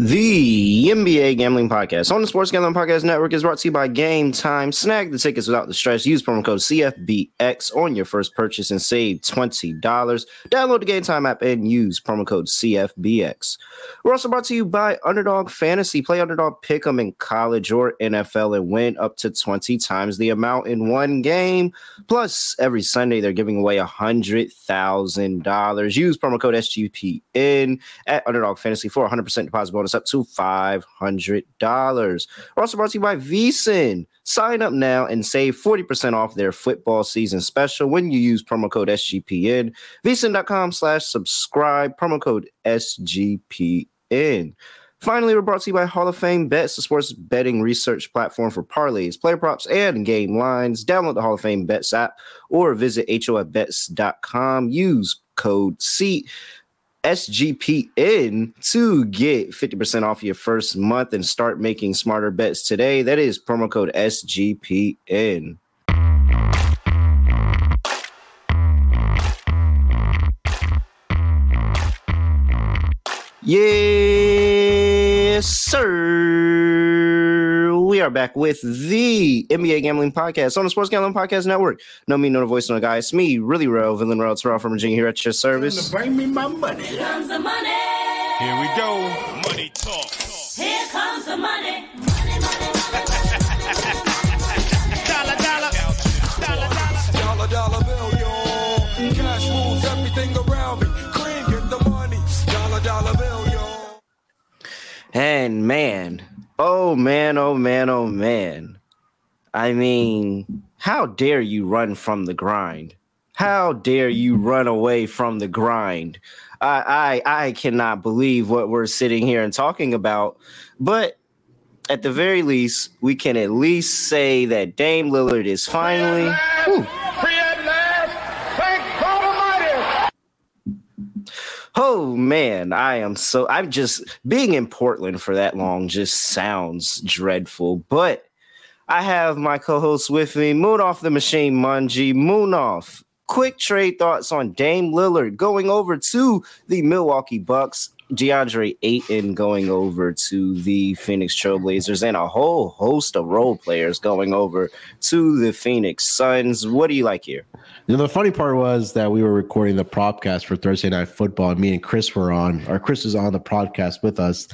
The NBA Gambling Podcast on the Sports Gambling Podcast Network is brought to you by Game Time. Snag the tickets without the stress. Use promo code CFBX on your first purchase and save $20. Download the Game Time app and use promo code CFBX. We're also brought to you by Underdog Fantasy. Play Underdog Pick'em in college or NFL and win up to 20 times the amount in one game. Plus, every Sunday they're giving away $100,000. Use promo code SGPN at Underdog Fantasy for 100% deposit bonus up to $500. We're also brought to you by VSIN. Sign up now and save 40% off their football season special when you use promo code SGPN. VSIN.com slash subscribe, promo code SGPN. Finally, we're brought to you by Hall of Fame Bets, the sports betting research platform for parlays, player props, and game lines. Download the Hall of Fame Bets app or visit HOFBets.com. Use code SEAT. SGPN to get 50% off your first month and start making smarter bets today. That is promo code SGPN. Yes, sir. We are back with the NBA Gambling Podcast on the Sports Gambling Podcast Network. No me, no voice, no guy. It's me, really real, Villain Real Terrell from Virginia here at your service. Bring me my money. Here comes the money. Here we go. Money talk. Here comes the money. Money, money, money. Dollar, dollar. Dollar, dollar. Dollar, dollar bill, yo. Cash moves everything around me. Cream, get the money. Dollar, dollar bill, yo. And man, oh man, oh man, oh man. I mean, how dare you run from the grind? How dare you run away from the grind? I I I cannot believe what we're sitting here and talking about. But at the very least, we can at least say that Dame Lillard is finally. Oh man, I am so I'm just being in Portland for that long just sounds dreadful. But I have my co-host with me, Munaf the machine, Manji. Moon off. Quick trade thoughts on Dame Lillard going over to the Milwaukee Bucks, DeAndre Ayton going over to the Phoenix Trailblazers, and a whole host of role players going over to the Phoenix Suns. What do you like here? You know, the funny part was that we were recording the podcast for Thursday Night Football, and me and Chris were on, or Chris was on the podcast with us.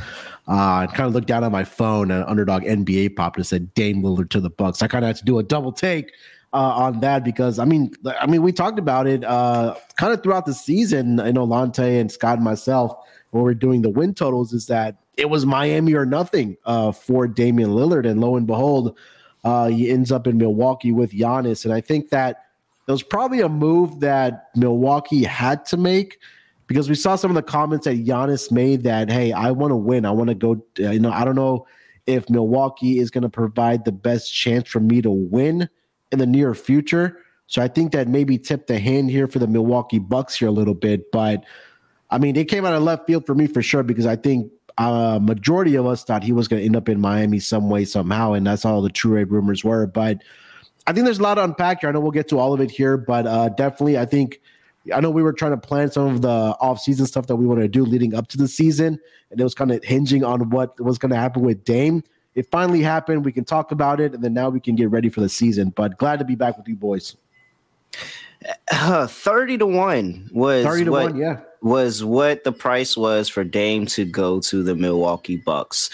Uh, I kind of looked down at my phone, and Underdog NBA popped and said Dame Lillard to the Bucks. I kind of had to do a double take uh, on that because I mean, I mean, we talked about it uh, kind of throughout the season. I know Lonte and Scott and myself when we're doing the win totals is that it was Miami or nothing uh, for Damian Lillard, and lo and behold, uh, he ends up in Milwaukee with Giannis, and I think that it was probably a move that Milwaukee had to make because we saw some of the comments that Giannis made that, hey, I want to win. I want to go, uh, you know, I don't know if Milwaukee is going to provide the best chance for me to win in the near future. So I think that maybe tipped the hand here for the Milwaukee Bucks here a little bit. But I mean, it came out of left field for me for sure because I think uh, majority of us thought he was going to end up in Miami some way, somehow. And that's all the true rate rumors were. But I think there's a lot to unpack here. I know we'll get to all of it here, but uh, definitely, I think I know we were trying to plan some of the off-season stuff that we wanted to do leading up to the season, and it was kind of hinging on what was going to happen with Dame. It finally happened. We can talk about it, and then now we can get ready for the season. But glad to be back with you boys. Uh, 30 to 1 was 30 to what, 1, yeah. Was what the price was for Dame to go to the Milwaukee Bucks.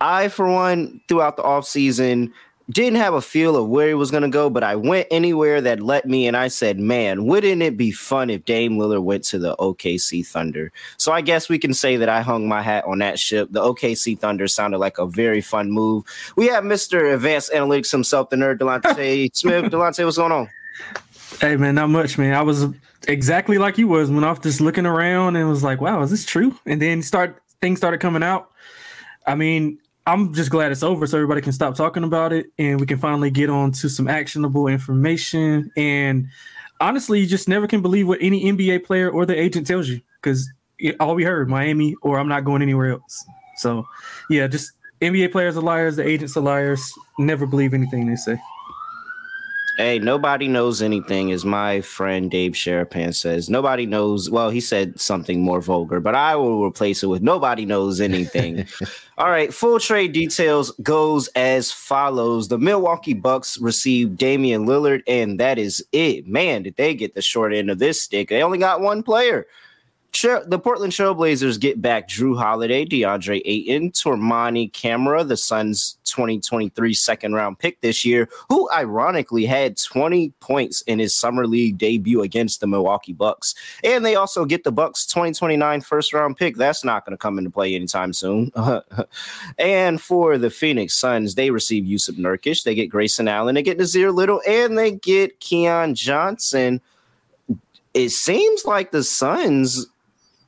I, for one, throughout the offseason, didn't have a feel of where he was going to go, but I went anywhere that let me, and I said, man, wouldn't it be fun if Dame Lillard went to the OKC Thunder? So I guess we can say that I hung my hat on that ship. The OKC Thunder sounded like a very fun move. We have Mr. Advanced Analytics himself, the nerd Delonte Smith. Delonte, what's going on? Hey man, not much, man. I was exactly like you was when I was just looking around and was like, "Wow, is this true?" And then start things started coming out. I mean, I'm just glad it's over, so everybody can stop talking about it, and we can finally get on to some actionable information. And honestly, you just never can believe what any NBA player or the agent tells you because all we heard Miami or I'm not going anywhere else. So, yeah, just NBA players are liars, the agents are liars. Never believe anything they say. Hey, nobody knows anything, as my friend Dave Sherapan says. Nobody knows. Well, he said something more vulgar, but I will replace it with nobody knows anything. All right, full trade details goes as follows: The Milwaukee Bucks received Damian Lillard, and that is it. Man, did they get the short end of this stick? They only got one player. The Portland Trailblazers get back Jrue Holiday, DeAndre Ayton, Toumani Camara, the Suns' 2023 second round pick this year, who ironically had 20 points in his summer league debut against the Milwaukee Bucks. And they also get the Bucks' 2029 first round pick. That's not going to come into play anytime soon. and for the Phoenix Suns, they receive Jusuf Nurkic, they get Grayson Allen, they get Nassir Little, and they get Keon Johnson. It seems like the Suns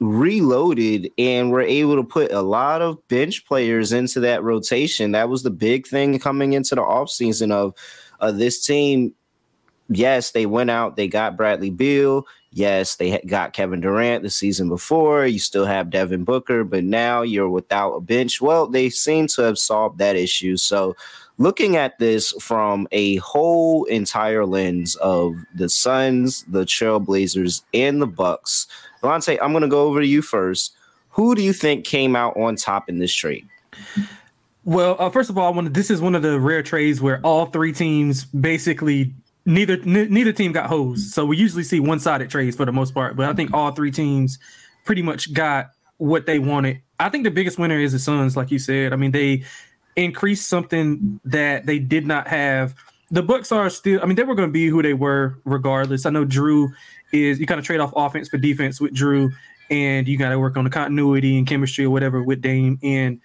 reloaded and were able to put a lot of bench players into that rotation. That was the big thing coming into the offseason of uh, this team. Yes, they went out, they got Bradley Beal. Yes, they got Kevin Durant the season before. You still have Devin Booker, but now you're without a bench. Well, they seem to have solved that issue. So, looking at this from a whole entire lens of the Suns, the Trailblazers, and the Bucks, Lonte, I'm going to go over to you first. Who do you think came out on top in this trade? Well, uh, first of all, I want this is one of the rare trades where all three teams basically neither n- neither team got hosed. So we usually see one sided trades for the most part, but I think all three teams pretty much got what they wanted. I think the biggest winner is the Suns, like you said. I mean, they increased something that they did not have. The Bucks are still. I mean, they were going to be who they were regardless. I know Jrue is. You kind of trade off offense for defense with Jrue, and you got to work on the continuity and chemistry or whatever with Dame and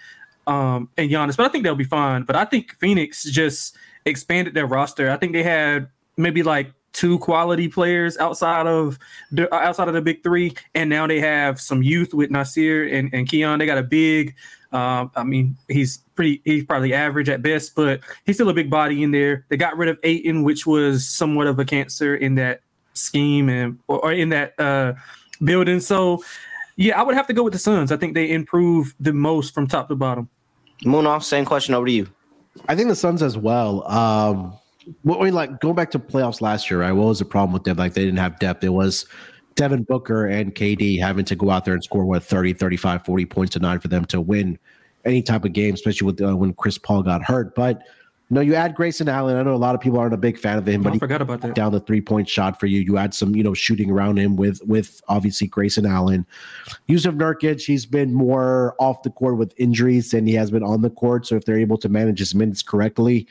um and Giannis. But I think they'll be fine. But I think Phoenix just expanded their roster. I think they had maybe like two quality players outside of the outside of the big three, and now they have some youth with Nassir and, and Keon. They got a big. Um, I mean, he's pretty. He's probably average at best, but he's still a big body in there. They got rid of Ayton, which was somewhat of a cancer in that scheme and or, or in that uh, building. So, yeah, I would have to go with the Suns. I think they improve the most from top to bottom. Munaf, same question over to you. I think the Suns as well. Um, what I mean, like going back to playoffs last year, right? What was the problem with them? Like they didn't have depth. It was Devin Booker and KD having to go out there and score what 30, 35, 40 points a night for them to win any type of game, especially with uh, when Chris Paul got hurt. But you know, you add Grayson Allen. I know a lot of people aren't a big fan of him, but I he forgot about that. down the three point shot for you. You add some, you know, shooting around him with with obviously Grayson Allen. Jusuf Nurkic, he's been more off the court with injuries than he has been on the court. So if they're able to manage his minutes correctly,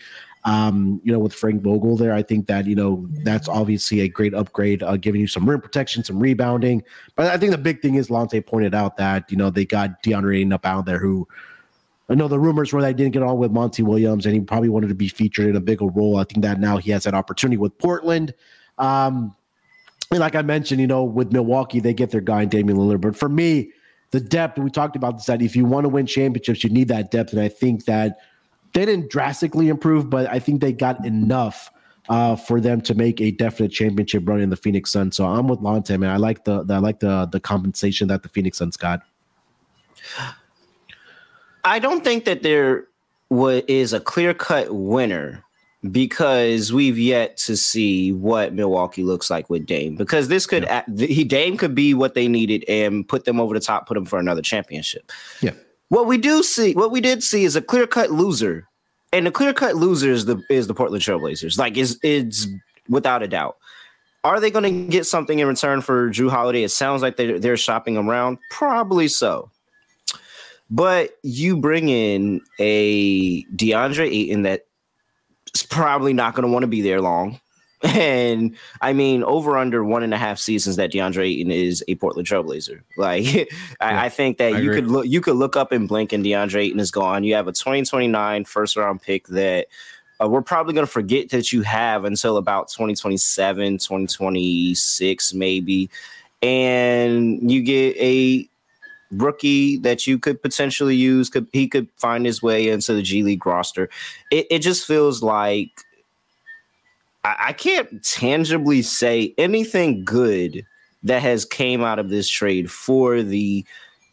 um, you know, with Frank Vogel there, I think that, you know, that's obviously a great upgrade, uh, giving you some rim protection, some rebounding. But I think the big thing is Lonte pointed out that, you know, they got DeAndre Ayton up out there who I know the rumors were that he didn't get on with Monty Williams and he probably wanted to be featured in a bigger role. I think that now he has that opportunity with Portland. Um, and like I mentioned, you know, with Milwaukee, they get their guy in Damian Lillard. But for me, the depth, we talked about this, that if you want to win championships, you need that depth. And I think that they didn't drastically improve, but I think they got enough uh, for them to make a definite championship run in the Phoenix Suns. So I'm with Lonte, man. I like the, the I like the the compensation that the Phoenix Suns got. I don't think that there wa- is a clear cut winner because we've yet to see what Milwaukee looks like with Dame. Because this could a- he Dame could be what they needed and put them over the top, put them for another championship. Yeah. What we do see, what we did see, is a clear cut loser, and the clear cut loser is the is the Portland Trailblazers. Like is it's without a doubt. Are they going to get something in return for Jrue Holiday? It sounds like they're, they're shopping around. Probably so. But you bring in a DeAndre Ayton that's probably not going to want to be there long. And I mean, over under one and a half seasons that DeAndre Ayton is a Portland Trailblazer. Like, I, I think that I you agree. could look, you could look up and blink, and DeAndre Ayton is gone. You have a 2029 first round pick that uh, we're probably going to forget that you have until about 2027, 2026, maybe. And you get a rookie that you could potentially use. Could he could find his way into the G League roster? It, it just feels like I, I can't tangibly say anything good that has came out of this trade for the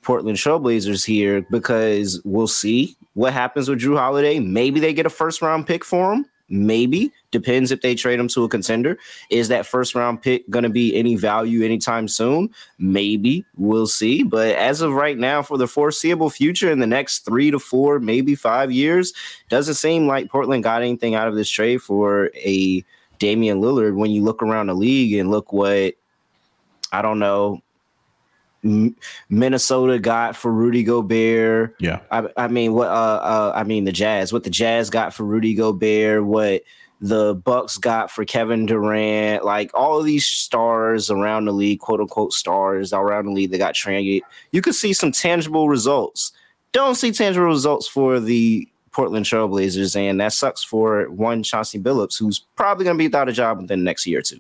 Portland Trailblazers here because we'll see what happens with Jrue Holiday. Maybe they get a first round pick for him. Maybe depends if they trade him to a contender. Is that first round pick going to be any value anytime soon? Maybe we'll see. But as of right now, for the foreseeable future, in the next three to four, maybe five years, doesn't seem like Portland got anything out of this trade for a Damian Lillard. When you look around the league and look what I don't know. M- Minnesota got for Rudy Gobert. Yeah. I, I mean, what? Uh, uh, I mean, the Jazz. What the Jazz got for Rudy Gobert. What the Bucks got for Kevin Durant. Like all of these stars around the league, quote unquote stars around the league that got traded. You could see some tangible results. Don't see tangible results for the Portland Trailblazers, and that sucks for one Chauncey Billups, who's probably going to be without a job within the next year or two.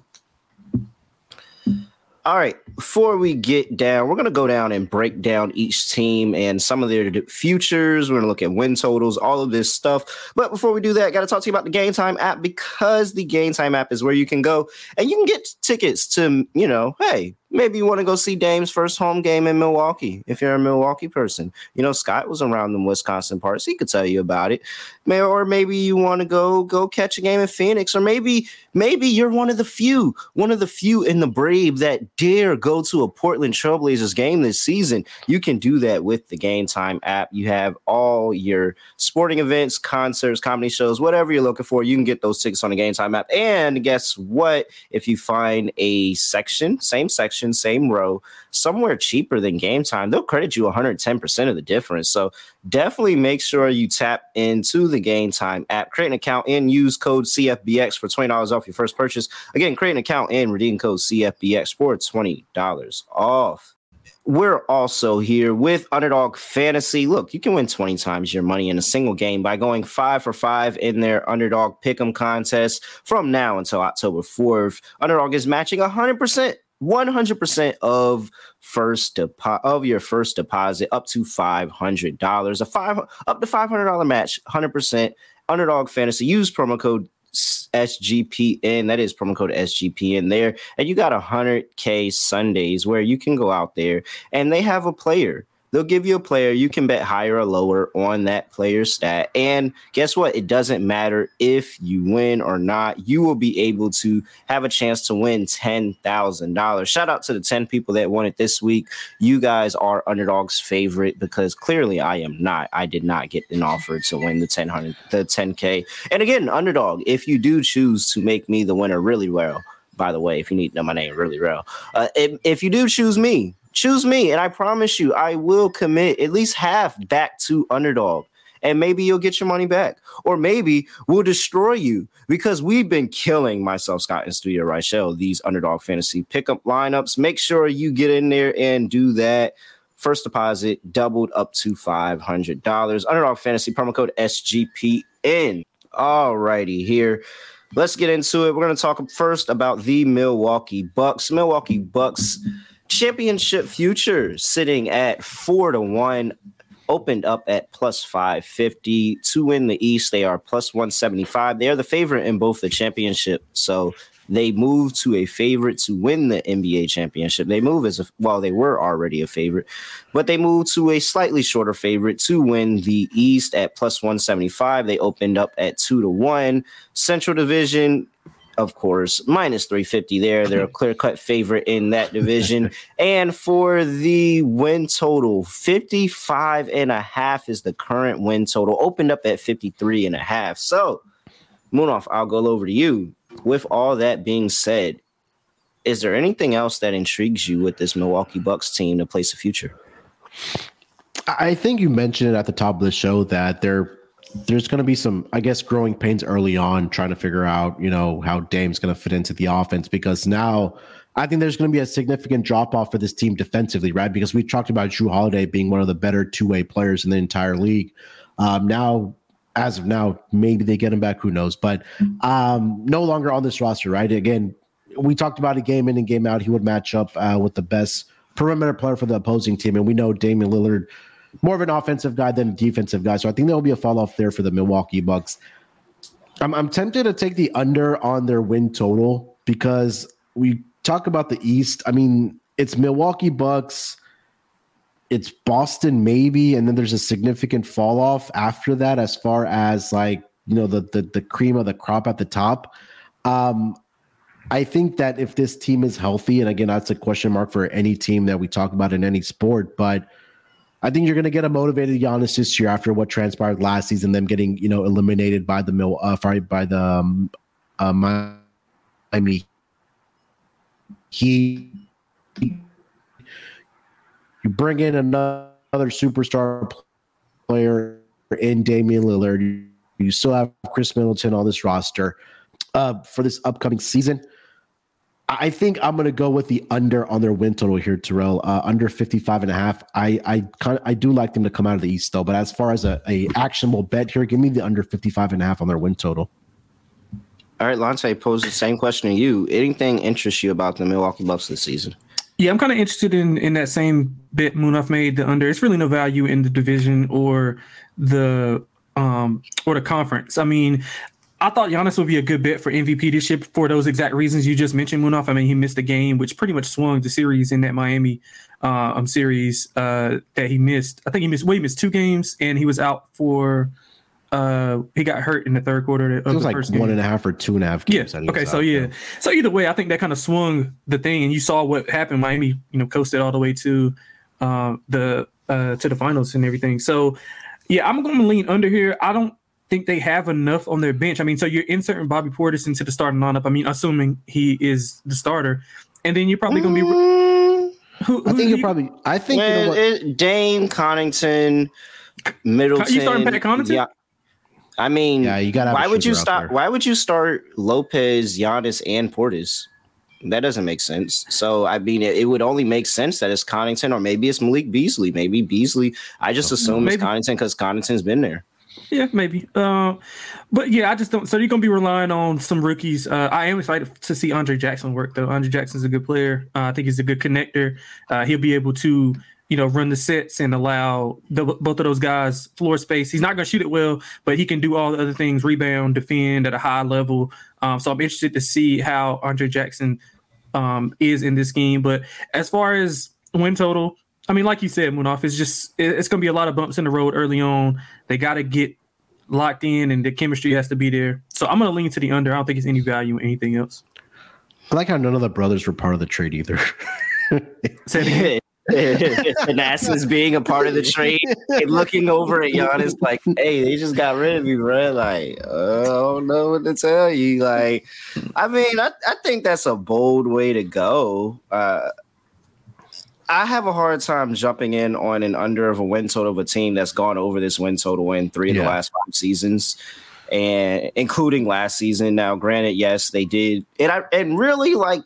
All right, before we get down, we're going to go down and break down each team and some of their futures. We're going to look at win totals, all of this stuff. But before we do that, got to talk to you about the Game Time app because the Game Time app is where you can go and you can get tickets to, you know, hey, maybe you want to go see Dame's first home game in Milwaukee if you're a Milwaukee person. You know, Scott was around the Wisconsin parts. He could tell you about it. May or maybe you want to go go catch a game in Phoenix, or maybe maybe you're one of the few, one of the few in the Brave that dare go to a Portland Trailblazers game this season. You can do that with the Game Time app. You have all your sporting events, concerts, comedy shows, whatever you're looking for. You can get those tickets on the Game Time app. And guess what? If you find a section, same section, same row, somewhere cheaper than Game Time, they'll credit you 110% of the difference. So definitely make sure you tap into the Game Time app, create an account, and use code CFBX for $20 off your first purchase. Again, create an account and redeem code CFBX for $20 off. We're also here with Underdog Fantasy. Look, you can win 20 times your money in a single game by going five for five in their Underdog Pick'em contest from now until October 4th. Underdog is matching 100%. 100% of first depo- of your first deposit up to $500 a five up to $500 match 100% underdog fantasy use promo code SGPN. That is promo code SGPN there. And you got 100K Sundays where you can go out there and they have a player. They'll give you a player. You can bet higher or lower on that player's stat. And guess what? It doesn't matter if you win or not. You will be able to have a chance to win $10,000. Shout out to the 10 people that won it this week. You guys are underdog's favorite because clearly I am not. I did not get an offer to win the 1000 the 10k. And again, underdog, if you do choose to make me the winner really well, by the way, if you need to know my name really well, uh, if, if you do choose me, choose me, and I promise you, I will commit at least half back to underdog. And maybe you'll get your money back, or maybe we'll destroy you because we've been killing myself, Scott, and Studio Rochelle these underdog fantasy pickup lineups. Make sure you get in there and do that. First deposit doubled up to $500. Underdog fantasy promo code SGPN. All righty, here. Let's get into it. We're going to talk first about the Milwaukee Bucks. Milwaukee Bucks championship future sitting at four to one opened up at plus 550 to win the east they are plus 175 they are the favorite in both the championship so they moved to a favorite to win the nba championship. They move as a well they were already a favorite but they moved to a slightly shorter favorite to win the east at plus 175 they opened up at two to one. Central division of course, minus 350 there. They're a clear cut favorite in that division. and for the win total, 55 and a half is the current win total, opened up at 53 and a half. So, Munaf, I'll go over to you. With all that being said, is there anything else that intrigues you with this Milwaukee Bucks team to place a future? I think you mentioned it at the top of the show that they're there's going to be some, I guess, growing pains early on trying to figure out, you know, how Dame's going to fit into the offense because now I think there's going to be a significant drop off for this team defensively, right? Because we talked about Jrue Holiday being one of the better two way players in the entire league. Um, now, as of now, maybe they get him back. Who knows? But um, no longer on this roster, right? Again, we talked about a game in and game out. He would match up uh, with the best perimeter player for the opposing team, and we know Damian Lillard more of an offensive guy than a defensive guy. So I think there will be a fall off there for the Milwaukee Bucks. I'm, I'm tempted to take the under on their win total because we talk about the East. I mean, it's Milwaukee Bucks, it's Boston maybe, and then there's a significant fall off after that as far as like you know the the the cream of the crop at the top. Um, I think that if this team is healthy, and again, that's a question mark for any team that we talk about in any sport, but I think you're going to get a motivated Giannis this year after what transpired last season, them getting you know eliminated by the Mil, uh, by the um, uh, Miami. He, you bring in another superstar player in Damian Lillard. You still have Khris Middleton on this roster uh, for this upcoming season. I think I'm going to go with the under on their win total here, Terrell. Uh, under 55 and a half. I I kind I do like them to come out of the East though, but as far as a, a actionable bet here, give me the under 55 and a half on their win total. All right, Lance, I pose the same question to you. Anything interests you about the Milwaukee Bucks this season? Yeah, I'm kind of interested in in that same bit Munaf made the under. It's really no value in the division or the um or the conference. I mean, I thought Giannis would be a good bet for MVP this year for those exact reasons you just mentioned, Munaf. I mean, he missed a game, which pretty much swung the series in that Miami uh, um, series uh, that he missed. I think he missed. Well, he missed two games, and he was out for. Uh, he got hurt in the third quarter of It was the like one game. and a half or two and a half Yeah. games. he Okay. So out yeah. So either way, I think that kind of swung the thing, and you saw what happened. Miami, you know, coasted all the way to uh, the uh, to the finals and everything. So yeah, I'm going to lean under here. I don't think they have enough on their bench. I mean, so you're inserting Bobby Portis into the starting lineup. I mean, assuming he is the starter, and then you're probably going to be. Mm, Who, I think you're you- probably. I think you know what, it, Dame, Connaughton, Middleton. You starting Pat Connaughton? Yeah. I mean, Yeah, you gotta Why would you shooter out stop? Why would you start Lopez, Giannis, and Portis? That doesn't make sense. So I mean, it, it would only make sense that it's Connaughton or maybe it's Malik Beasley. Maybe Beasley. I just assume it's Maybe. Connaughton because Connaughton's been there. Yeah, maybe. Uh, but yeah, I just don't. So you're gonna be relying on some rookies. Uh, I am excited to see Andre Jackson work, though. Andre Jackson's a good player. Uh, I think he's a good connector. Uh, he'll be able to, you know, run the sets and allow the, both of those guys floor space. He's not gonna shoot it well, but he can do all the other things: rebound, defend at a high level. Um, so I'm interested to see how Andre Jackson um, is in this game. But as far as win total, I mean, like you said, Munaf, it's just it's going to be a lot of bumps in the road early on. They got to get locked in, and the chemistry has to be there. So I'm going to lean to the under. I don't think it's any value in anything else. I like how none of the brothers were part of the trade either. Say it again. Thanasis being a part of the trade and looking over at Giannis like, hey, they just got rid of me, bro. Like, uh, I don't know what to tell you. Like, I mean, I, I think that's a bold way to go. Uh, I have a hard time jumping in on an under of a win total of a team that's gone over this win total in three of the last five seasons, and including last season. Now, granted, yes, they did, and I and really like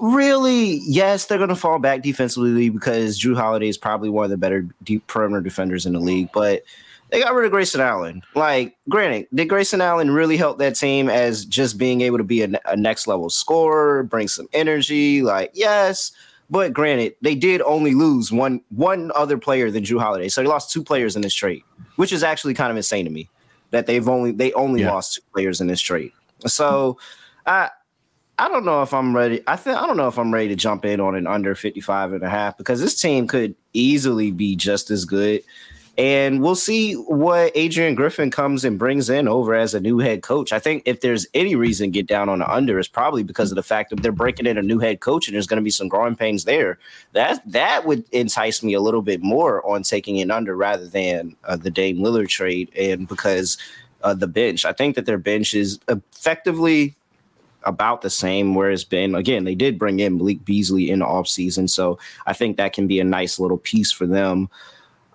really, yes, they're going to fall back defensively because Jrue Holiday is probably one of the better deep perimeter defenders in the league. But they got rid of Grayson Allen. Like, granted, did Grayson Allen really help that team as just being able to be a, a next level scorer, bring some energy? Like, yes. But granted, they did only lose one one other player than Jrue Holiday, so they lost two players in this trade, which is actually kind of insane to me that they've only they only Yeah. lost two players in this trade. So, I I don't know if I'm ready. I think I don't know if I'm ready to jump in on an under 55 and a half because this team could easily be just as good. And we'll see what Adrian Griffin comes and brings in over as a new head coach. I think if there's any reason to get down on the under, it's probably because of the fact that they're breaking in a new head coach and there's going to be some growing pains there. That that would entice me a little bit more on taking it under rather than uh, the Dame Lillard trade. And because uh, the bench, I think that their bench is effectively about the same where it's been. Again, they did bring in Malik Beasley in the offseason, so I think that can be a nice little piece for them.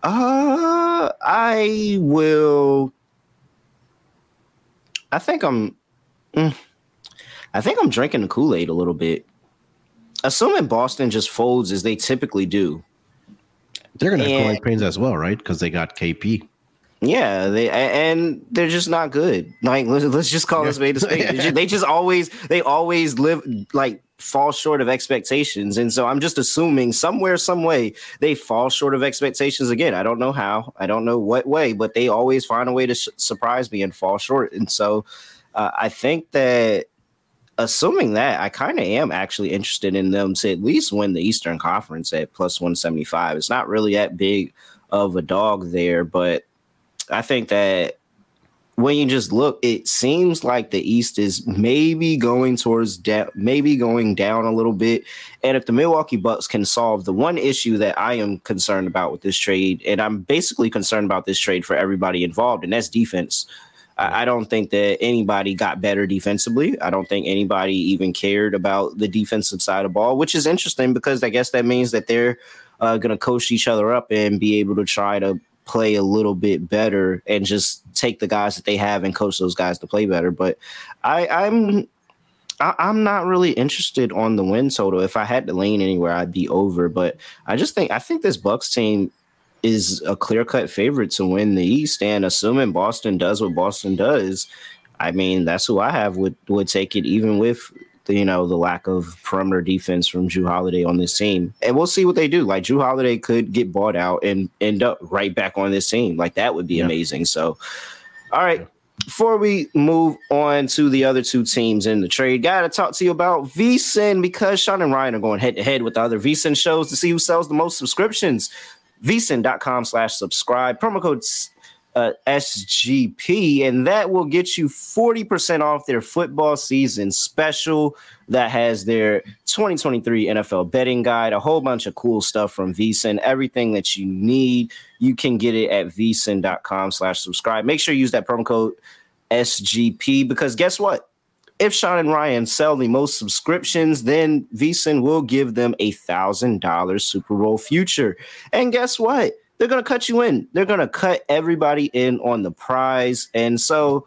Uh, I will. I think I'm. mm, I think I'm drinking the Kool Aid a little bit. Assuming Boston just folds as they typically do. They're going to have Yeah. growing pains as well, right? Because they got KP. Yeah, they and they're just not good. Like let's, let's just call this spade a spade. They just, they just always they always live like fall short of expectations, and so I'm just assuming somewhere, some way they fall short of expectations again. I don't know how, I don't know what way, but they always find a way to sh- surprise me and fall short. And so uh, I think that assuming that I kind of am actually interested in them to at least win the Eastern Conference at plus 175. It's not really that big of a dog there, but I think that when you just look, it seems like the East is maybe going towards down, maybe going down a little bit. And if the Milwaukee Bucks can solve the one issue that I am concerned about with this trade, and I'm basically concerned about this trade for everybody involved, and that's defense. I I don't think that anybody got better defensively. I don't think anybody even cared about the defensive side of ball, which is interesting because I guess that means that they're uh, going to coach each other up and be able to try to play a little bit better and just take the guys that they have and coach those guys to play better. But I, I'm I, I'm not really interested on the win total. If I had to lean anywhere, I'd be over. But I just think I think this Bucks team is a clear cut favorite to win the East. And assuming Boston does what Boston does, I mean that's who I have would would take it, even with the, you know the lack of perimeter defense from Jrue Holiday on this team. And we'll see what they do. Like Jrue Holiday could get bought out and end up right back on this team. Like that would be Yeah. amazing. So, all right. Before we move on to the other two teams in the trade, gotta talk to you about VSIN because Sean and Ryan are going head to head with the other VSIN shows to see who sells the most subscriptions. VSIN.com slash subscribe, promo code uh, SGP, and that will get you 40% off their football season special that has their 2023 NFL betting guide, a whole bunch of cool stuff from VSIN, everything that you need. You can get it at VSIN.com slash subscribe. Make sure you use that promo code SGP because guess what? If Sean and Ryan sell the most subscriptions, then VSIN will give them a thousand dollars Super Bowl future. And guess what? They're gonna cut you in. They're gonna cut everybody in on the prize. And so,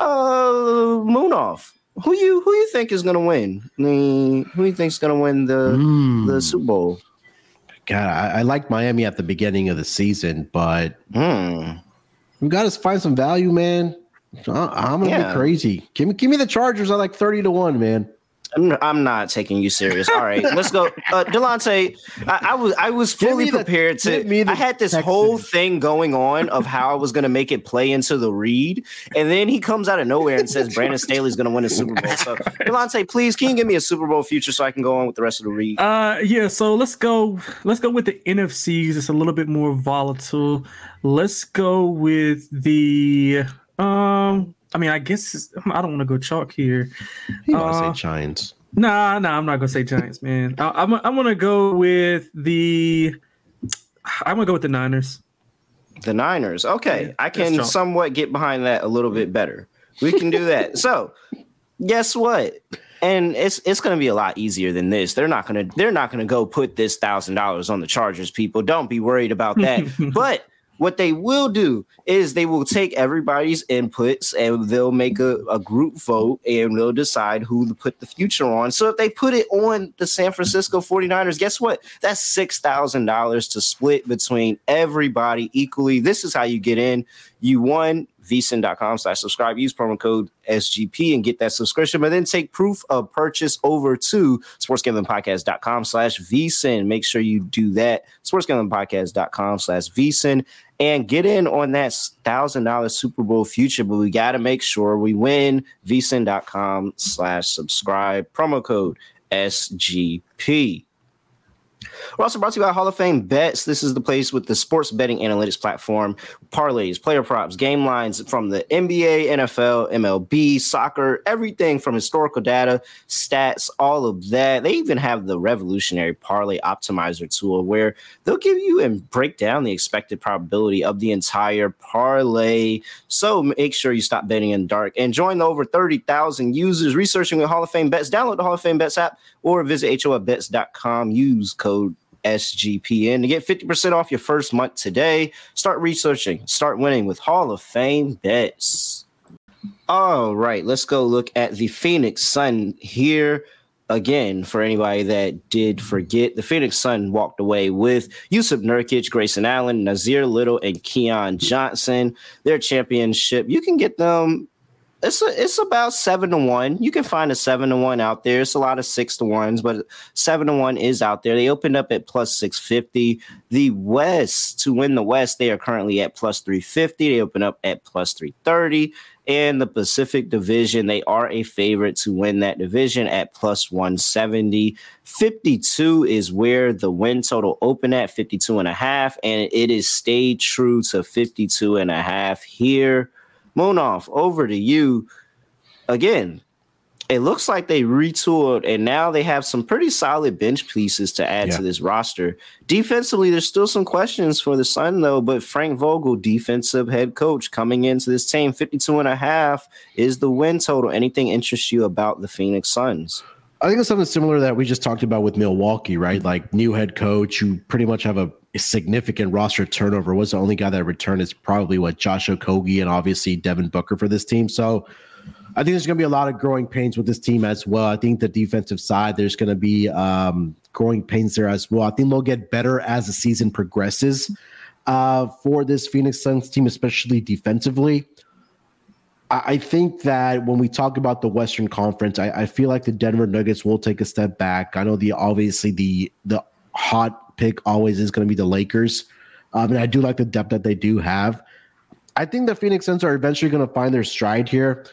uh, Munaf. Who you who you think is gonna win? I mean, who you think's gonna win the Mm. the Super Bowl? God, I, I like Miami at the beginning of the season, but Hmm. we got to find some value, man. I, I'm gonna Yeah. be crazy. Give me, give me the Chargers I like thirty to one, man. I'm, I'm not taking you serious. All right, let's go. Uh, Delonte, I, I was I was fully me the- prepared to. me I had this Texans. whole thing going on of how I was going to make it play into the read, and then he comes out of nowhere and says Brandon Staley's going to win a Super Bowl. So Delonte, please, can you give me a Super Bowl future so I can go on with the rest of the read? Uh, yeah. So let's go. Let's go with the NFCs. It's a little bit more volatile. Let's go with the. Um, I mean, I guess I don't want to go chalk here. You want to Uh, say Giants? Nah, nah, I'm not gonna say Giants, man. I, I'm I'm gonna go with the. I'm gonna go with the Niners. The Niners. Okay, Yeah, I can somewhat get behind that a little bit better. We can do that. so, guess what? And it's it's going to be a lot easier than this. They're not going to they're not going to go put this thousand dollars on the Chargers. People, don't be worried about that. but what they will do is they will take everybody's inputs and they'll make a, a group vote and they'll decide who to put the future on. So if they put it on the San Francisco 49ers, guess what? That's $6,000 to split between everybody equally. This is how you get in. You won vsin.com slash subscribe. Use promo code SGP and get that subscription, but then take proof of purchase over to sportsgamblingpodcast.com slash vsin. Make sure you do that. Sportsgamblingpodcast.com slash vsin and get in on that thousand dollar Super Bowl future. But we got to make sure we win. vsin.com slash subscribe. Promo code SGP. We're also brought to you by Hall of Fame Bets. This is the place with the sports betting analytics platform, parlays, player props, game lines from the NBA, NFL, MLB, soccer, everything from historical data, stats, all of that. They even have the revolutionary parlay optimizer tool where they'll give you and break down the expected probability of the entire parlay. So make sure you stop betting in the dark and join the over 30,000 users researching with Hall of Fame Bets. Download the Hall of Fame Bets app or visit HOFBets.com. Use code SGPN to get 50% off your first month today. Start researching, start winning with Hall of Fame Bets. All right, let's go look at the Phoenix Sun here. Again, for anybody that did forget, the Phoenix Sun walked away with Jusuf Nurkic, Grayson Allen, Nassir Little, and Keon Johnson. Their championship, you can get them it's a, it's about seven to one. You can find a seven to one out there. It's a lot of six to ones, but seven to one is out there. They opened up at plus six fifty. The West to win the West, they are currently at plus three fifty. They open up at plus three thirty. And the Pacific Division, they are a favorite to win that division at plus 170. 52 is where the win total open at 52 and a half, and it is stayed true to 52 and a half here. Munaf, over to you again. It looks like they retooled and now they have some pretty solid bench pieces to add Yeah. to this roster. Defensively, there's still some questions for the Sun, though. But Frank Vogel, defensive head coach, coming into this team, 52 and a half is the win total. Anything interests you about the Phoenix Suns? I think it's something similar that we just talked about with Milwaukee, right? Like new head coach who pretty much have a, significant roster turnover. Was the only guy that returned is probably what Josh Okogie and obviously Devin Booker for this team. So I think there's going to be a lot of growing pains with this team as well. I think the defensive side there's going to be um, growing pains there as well. I think they'll get better as the season progresses uh, for this Phoenix Suns team, especially defensively. I think that when we talk about the Western Conference, I, I feel like the Denver Nuggets will take a step back. I know the obviously the the hot pick always is going to be the Lakers, um, and I do like the depth that they do have. I think the Phoenix Suns are eventually going to find their stride here.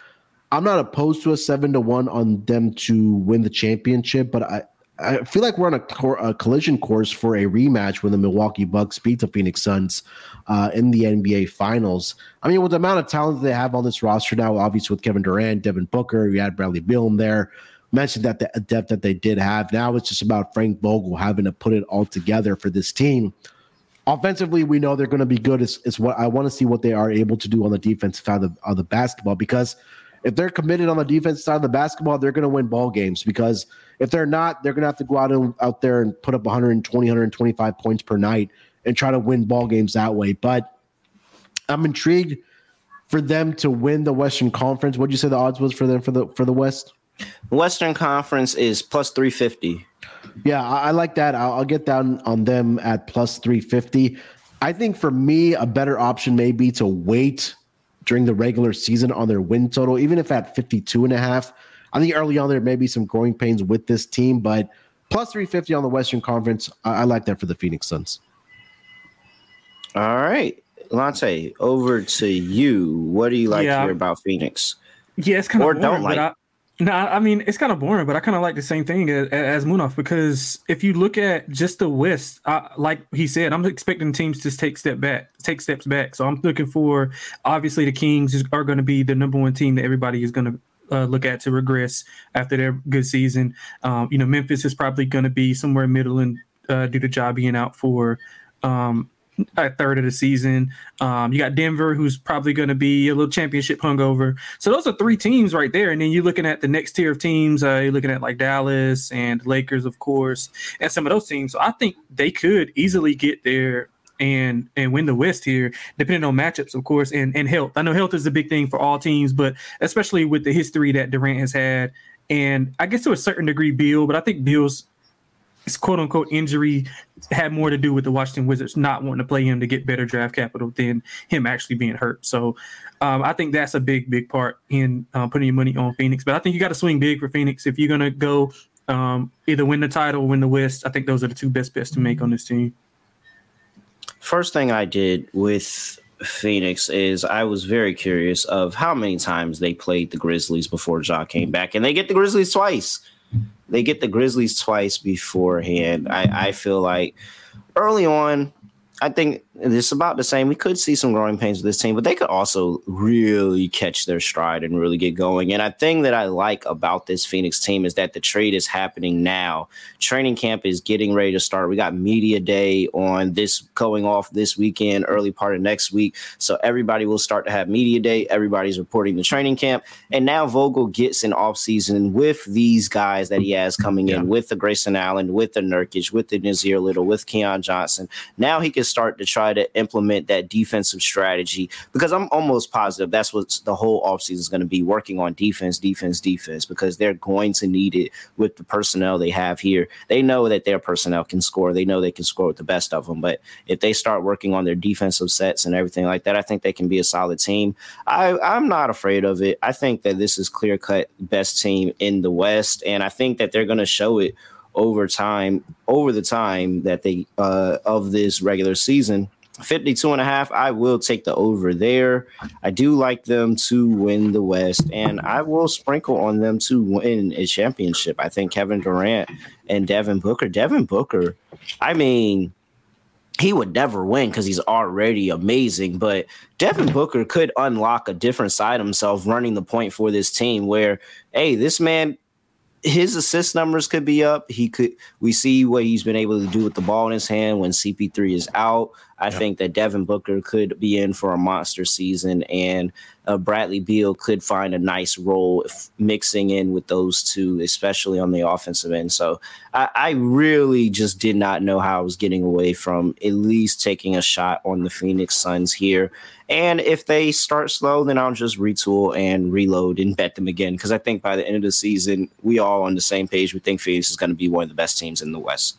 I'm not opposed to a seven to one on them to win the championship, but I, I feel like we're on a, cor- a collision course for a rematch when the Milwaukee Bucks beat the Phoenix Suns uh, in the NBA Finals. I mean, with the amount of talent they have on this roster now, obviously with Kevin Durant, Devin Booker, you had Bradley Beal in there. Mentioned that the depth that they did have. Now it's just about Frank Vogel having to put it all together for this team. Offensively, we know they're going to be good. It's, what I want to see what they are able to do on the defensive side of, of the basketball because if they're committed on the defense side of the basketball, they're going to win ball games. Because if they're not, they're going to have to go out and, out there and put up 120, 125 points per night and try to win ball games that way. But I'm intrigued for them to win the Western Conference. What would you say the odds was for them for the for the West? Western Conference is plus 350. Yeah, I, I like that. I'll, I'll get down on them at plus 350. I think for me, a better option may be to wait during the regular season on their win total, even if at 52 and a half. I think early on there may be some growing pains with this team, but plus 350 on the Western Conference, I, I like that for the Phoenix Suns. All right. Lonte, over to you. What do you like Yeah. here about Phoenix? Yeah, it's kind Or of don't boring. like. No, I mean it's kind of boring, but I kind of like the same thing as, as Munaf because if you look at just the West, I, like he said, I'm expecting teams to take step back, take steps back. So I'm looking for obviously the Kings are going to be the number one team that everybody is going to. Uh, look at to regress after their good season. Um, you know, Memphis is probably going to be somewhere middle and uh, due to Ja being out for um, a third of the season. Um, you got Denver, who's probably going to be a little championship hungover. So those are three teams right there. And then you're looking at the next tier of teams. Uh, you're looking at like Dallas and Lakers, of course, and some of those teams. So I think they could easily get there and and win the West here, depending on matchups, of course, and and health. I know health is a big thing for all teams, but especially with the history that Durant has had, and I guess to a certain degree, Bill. But I think Bill's quote unquote injury had more to do with the Washington Wizards not wanting to play him to get better draft capital than him actually being hurt. So um, I think that's a big, big part in uh, putting your money on Phoenix. But I think you got to swing big for Phoenix if you're going to go um, either win the title or win the West. I think those are the two best bets to make on this team. First thing I did with Phoenix is I was very curious of how many times they played the Grizzlies before Ja came back, and they get the Grizzlies twice. They get the Grizzlies twice beforehand. I, I feel like early on, I think it's about the same. We could see some growing pains with this team, but they could also really catch their stride and really get going. And a thing that I like about this Phoenix team is that the trade is happening now. Training camp is getting ready to start. We got media day on this going off this weekend, early part of next week. So everybody will start to have media day. Everybody's reporting the training camp. And now Vogel gets an offseason with these guys that he has coming in, with the Grayson Allen, with the Nurkic, with the Nassir Little, with Keon Johnson. Now he can start to try to implement that defensive strategy because I'm almost positive that's what the whole offseason is going to be working on defense, defense, defense, because they're going to need it with the personnel they have here. They know that their personnel can score. They know they can score with the best of them. But if they start working on their defensive sets and everything like that, I think they can be a solid team. I, I'm not afraid of it. I think that this is clear cut best team in the West. And I think that they're going to show it over time, over the time that they uh, of this regular season. 52 and a half. I will take the over there. I do like them to win the West, and I will sprinkle on them to win a championship. I think Kevin Durant and Devin Booker. Devin Booker, I mean, he would never win because he's already amazing. But Devin Booker could unlock a different side of himself running the point for this team where, hey, this man, his assist numbers could be up. He could, we see what he's been able to do with the ball in his hand when CP3 is out. I think that Devin Booker could be in for a monster season, and uh, Bradley Beal could find a nice role if mixing in with those two, especially on the offensive end. So I, I really just did not know how I was getting away from at least taking a shot on the Phoenix Suns here. And if they start slow, then I'll just retool and reload and bet them again. Because I think by the end of the season, we all on the same page. We think Phoenix is going to be one of the best teams in the West.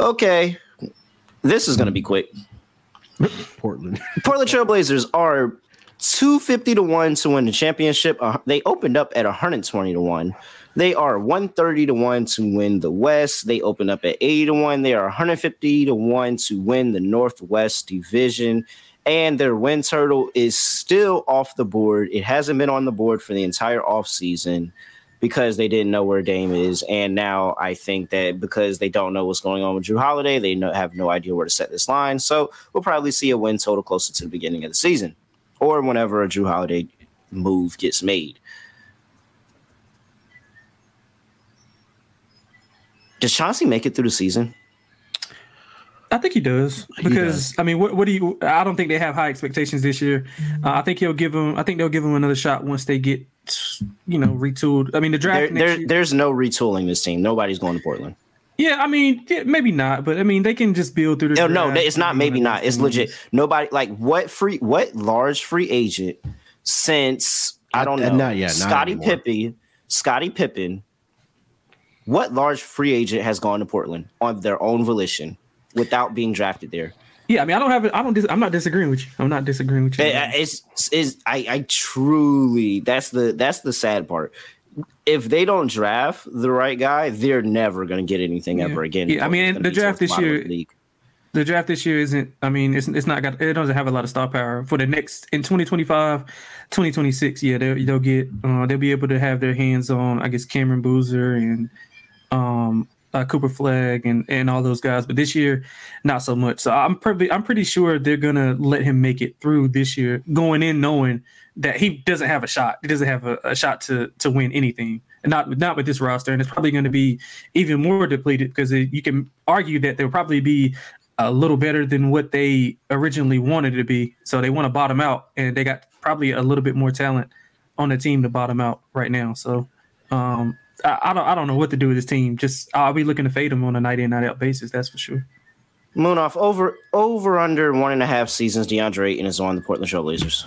Okay, this is going to be quick. Portland. Portland Trailblazers are 250 to 1 to win the championship. Uh, they opened up at 120 to 1. They are 130 to 1 to win the West. They opened up at 80 to 1. They are 150 to 1 to win the Northwest Division. And their win total is still off the board. It hasn't been on the board for the entire offseason because they didn't know where Dame is. And now I think that because they don't know what's going on with Jrue Holiday, they have no idea where to set this line. So we'll probably see a win total closer to the beginning of the season or whenever a Jrue Holiday move gets made. Does Chauncey make it through the season? I think he does because I mean, what, what do you? I don't think they have high expectations this year. Uh, I think he'll give him. I think they'll give him another shot once they get, you know, retooled. I mean, the draft. There, next there, year- there's no retooling this team. Nobody's going to Portland. yeah, I mean, yeah, maybe not, but I mean, they can just build through the. No, no, it's not. Maybe not. It's things. legit. Nobody like what free, what large free agent since I don't Uh, know. not yet, Scotty. Pippen, Scotty Pippen. What large free agent has gone to Portland on their own volition without being drafted there? Yeah, I mean, I don't have. it. I don't. Dis- I'm not disagreeing with you. I'm not disagreeing with you. It- It's is I, I truly that's the that's the sad part. If they don't draft the right guy, they're never going to get anything ever again. Yeah, I mean, the draft this year- the league. the draft this year isn't i mean it's, it's not got it doesn't have a lot of star power for the next in 2025 2026 yeah they'll, they'll get uh, they'll be able to have their hands on i guess cameron boozer and um uh, Cooper Flagg and and all those guys but this year not so much so i'm probably i'm pretty sure they're gonna let him make it through this year going in knowing that he doesn't have a shot he doesn't have a, a shot to to win anything and not not with this roster and it's probably going to be even more depleted because you can argue that they'll probably be a little better than what they originally wanted it to be. So they want to bottom out, and they got probably a little bit more talent on the team to bottom out right now. So um, I, I don't I don't know what to do with this team. Just I'll be looking to fade them on a night in night out basis. That's for sure. Munaf over over under one and a half seasons. DeAndre Ayton is on the Portland Trailblazers.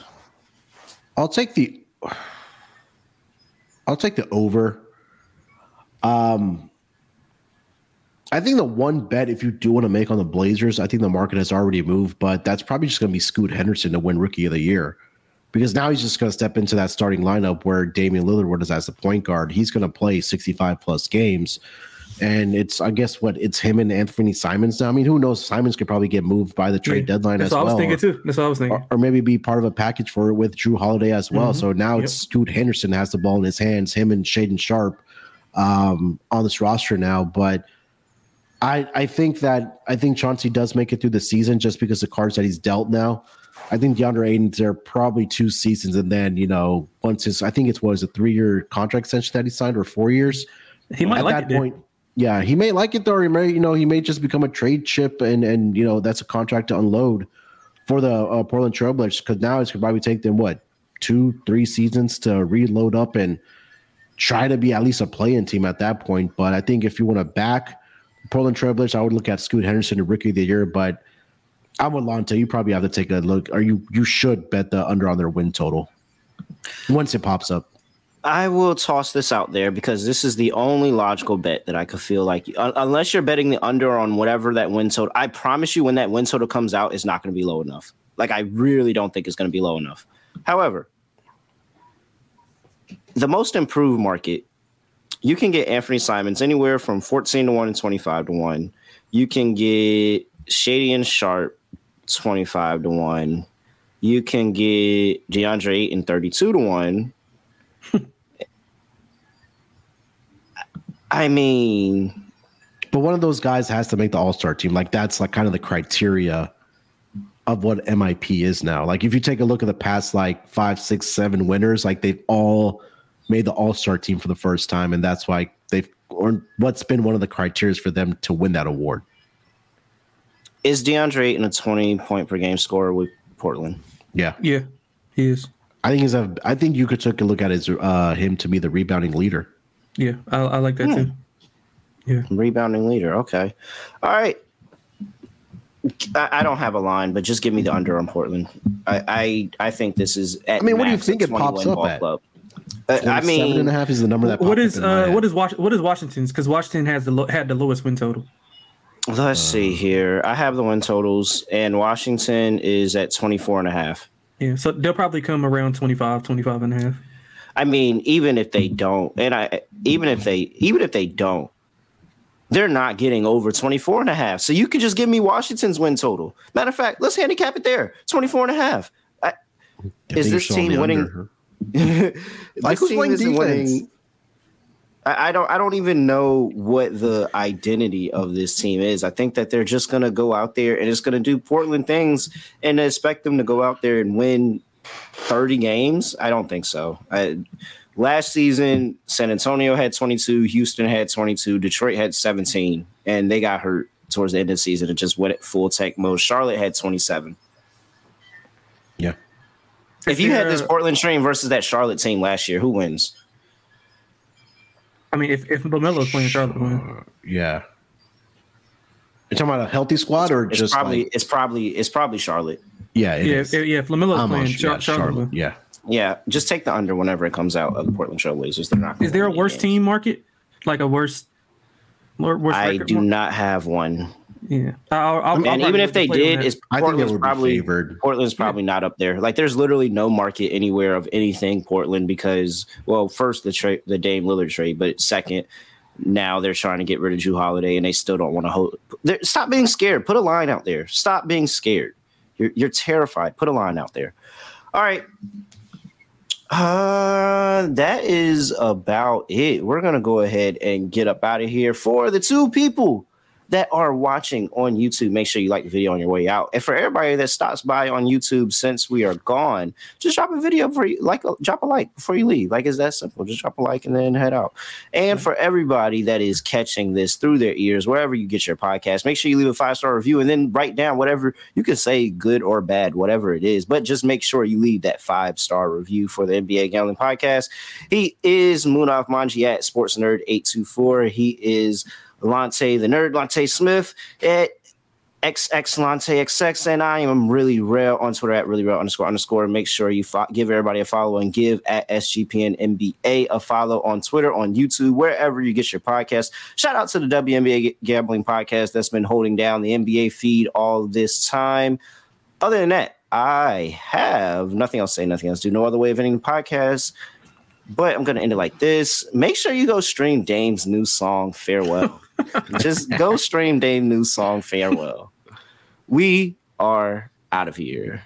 I'll take the I'll take the over. Um I think the one bet if you do want to make on the Blazers, I think the market has already moved, but that's probably just going to be Scoot Henderson to win Rookie of the Year. Because now he's just going to step into that starting lineup where Damian Lillard was as the point guard. He's going to play 65 plus games. And it's, I guess, what it's him and Anthony Simons now. I mean, who knows? Simons could probably get moved by the trade Yeah, deadline That's as what. I was thinking too. That's what I was thinking. or, or maybe be part of a package for it with Jrue Holiday as well. Mhm. So now Yep. it's Scoot Henderson has the ball in his hands, him and Shaedon Sharpe um, on this roster now. But I I think that I think Chauncey does make it through the season just because the cards that he's dealt now. I think DeAndre Ayton's there probably two seasons, and then you know once his I think it's was a three year contract extension that he signed or four years. He might At like that it. point, yeah, he may like it though. He may, you know, he may just become a trade chip, and and you know that's a contract to unload for the uh, Portland Trailblazers because now it's probably take them what two, three seasons to reload up and try to be at least a play-in team at that point. But I think if you want to back Portland Trailblazers, I would look at Scoot Henderson, the rookie of the year. But I'm with Lonte. You probably have to take a look, or you you should bet the under on their win total once it pops up. I will toss this out there because this is the only logical bet that I could feel like, un- unless you're betting the under on whatever that win total. I promise you, when that win total comes out, it's not going to be low enough. Like I really don't think it's going to be low enough. However, the most improved market, you can get Anthony Simons anywhere from 14 to 1 and 25 to 1. You can get Shaedon Sharpe 25 to 1. You can get DeAndre Ayton 32 to 1. I mean, But one of those guys has to make the All Star team. Like that's like kind of the criteria of what MIP is now. Like if you take a look at the past like five, six, seven winners, like they've all made the All Star team for the first time, and that's why they've or what's been one of the criteria for them to win that award. Is DeAndre Ayton a 20 point per game scorer with Portland? Yeah, Yeah, he is. I think he's a. I think you could take a look at his uh him to be the rebounding leader. Yeah, I, I like that too. Yeah. Rebounding leader. Okay. All right. I, I don't have a line, but just give me the under on Portland. I I, I think this is. At I mean, what do you think it pops up ball at? club. Uh, I mean, and a half is the number that. What popped is up in my uh head. what is Was- what is Washington's? Because Washington has the lo- had the lowest win total. Let's see um, here. I have the win totals, and Washington is at 24 and a half. Yeah, so they'll probably come around 25, 25 and a half. I mean, even if they don't, and I even if they even if they don't, they're not getting over 24 and a half. So you could just give me Washington's win total. Matter of fact, let's handicap it there. 24 and a half. I, I is this team winning? under. Like who's playing defense? I, I don't. I don't even know what the identity of this team is. I think that they're just gonna go out there and it's gonna do Portland things and expect them to go out there and win 30 games. I don't think so. I, last season, San Antonio had 22, Houston had 22, Detroit had 17, and they got hurt towards the end of the season and just went at full tank mode. Charlotte had 27. Yeah. If you had this Portland stream versus that Charlotte team last year, who wins? I mean, if if Lamelo's playing Charlotte, win. Yeah. You're talking about a healthy squad or It's just probably like, it's probably it's probably Charlotte. yeah, it yeah, is. if, yeah. If Lamelo's I'm on playing yeah, Charlotte, Charlotte. Yeah. Yeah, just take the under whenever it comes out of the Portland Trailblazers. They're not. Is there a win worse games. team market? Like a worse, worse I do market? not have one. Yeah, I'll, I'll, I'll and even if they to play on did, that. is I think it Portland's probably. Portland's probably not up there. Like, there's literally no market anywhere of anything Portland because, well, first the trade, the Dame Lillard trade, but second, now they're trying to get rid of Jrue Holiday and they still don't want to hold. they're- Stop being scared. Put a line out there. Stop being scared. You're you're terrified. Put a line out there. All right. Uh, that is about it. We're gonna go ahead and get up out of here for the two people that are watching on YouTube. Make sure you like the video on your way out. And for everybody that stops by on YouTube since we are gone, just drop a video for you, like drop a like before you leave. Like it's that simple. Just drop a like and then head out. And for everybody that is catching this through their ears, wherever you get your podcast, make sure you leave a five star review and then write down whatever you can say, good or bad, whatever it is. But just make sure you leave that five star review for the NBA Gambling Podcast. He is Munaf Manji at Sports Nerd 824. He is Lonte the Nerd, Lonte Smith at XX Lonte XX, and I am really real on Twitter at really real underscore underscore. Make sure you fo- give everybody a follow and give at SGPN NBA a follow on Twitter, on YouTube, wherever you get your podcast. Shout out to the WNBA Gambling Podcast that's been holding down the NBA feed all this time. Other than that, I have nothing else to say, nothing else to do. No other way of ending the podcast. But I'm gonna end it like this. Make sure you go stream Dame's new song, Farewell. Just go stream Dame's new song, Farewell. We are out of here.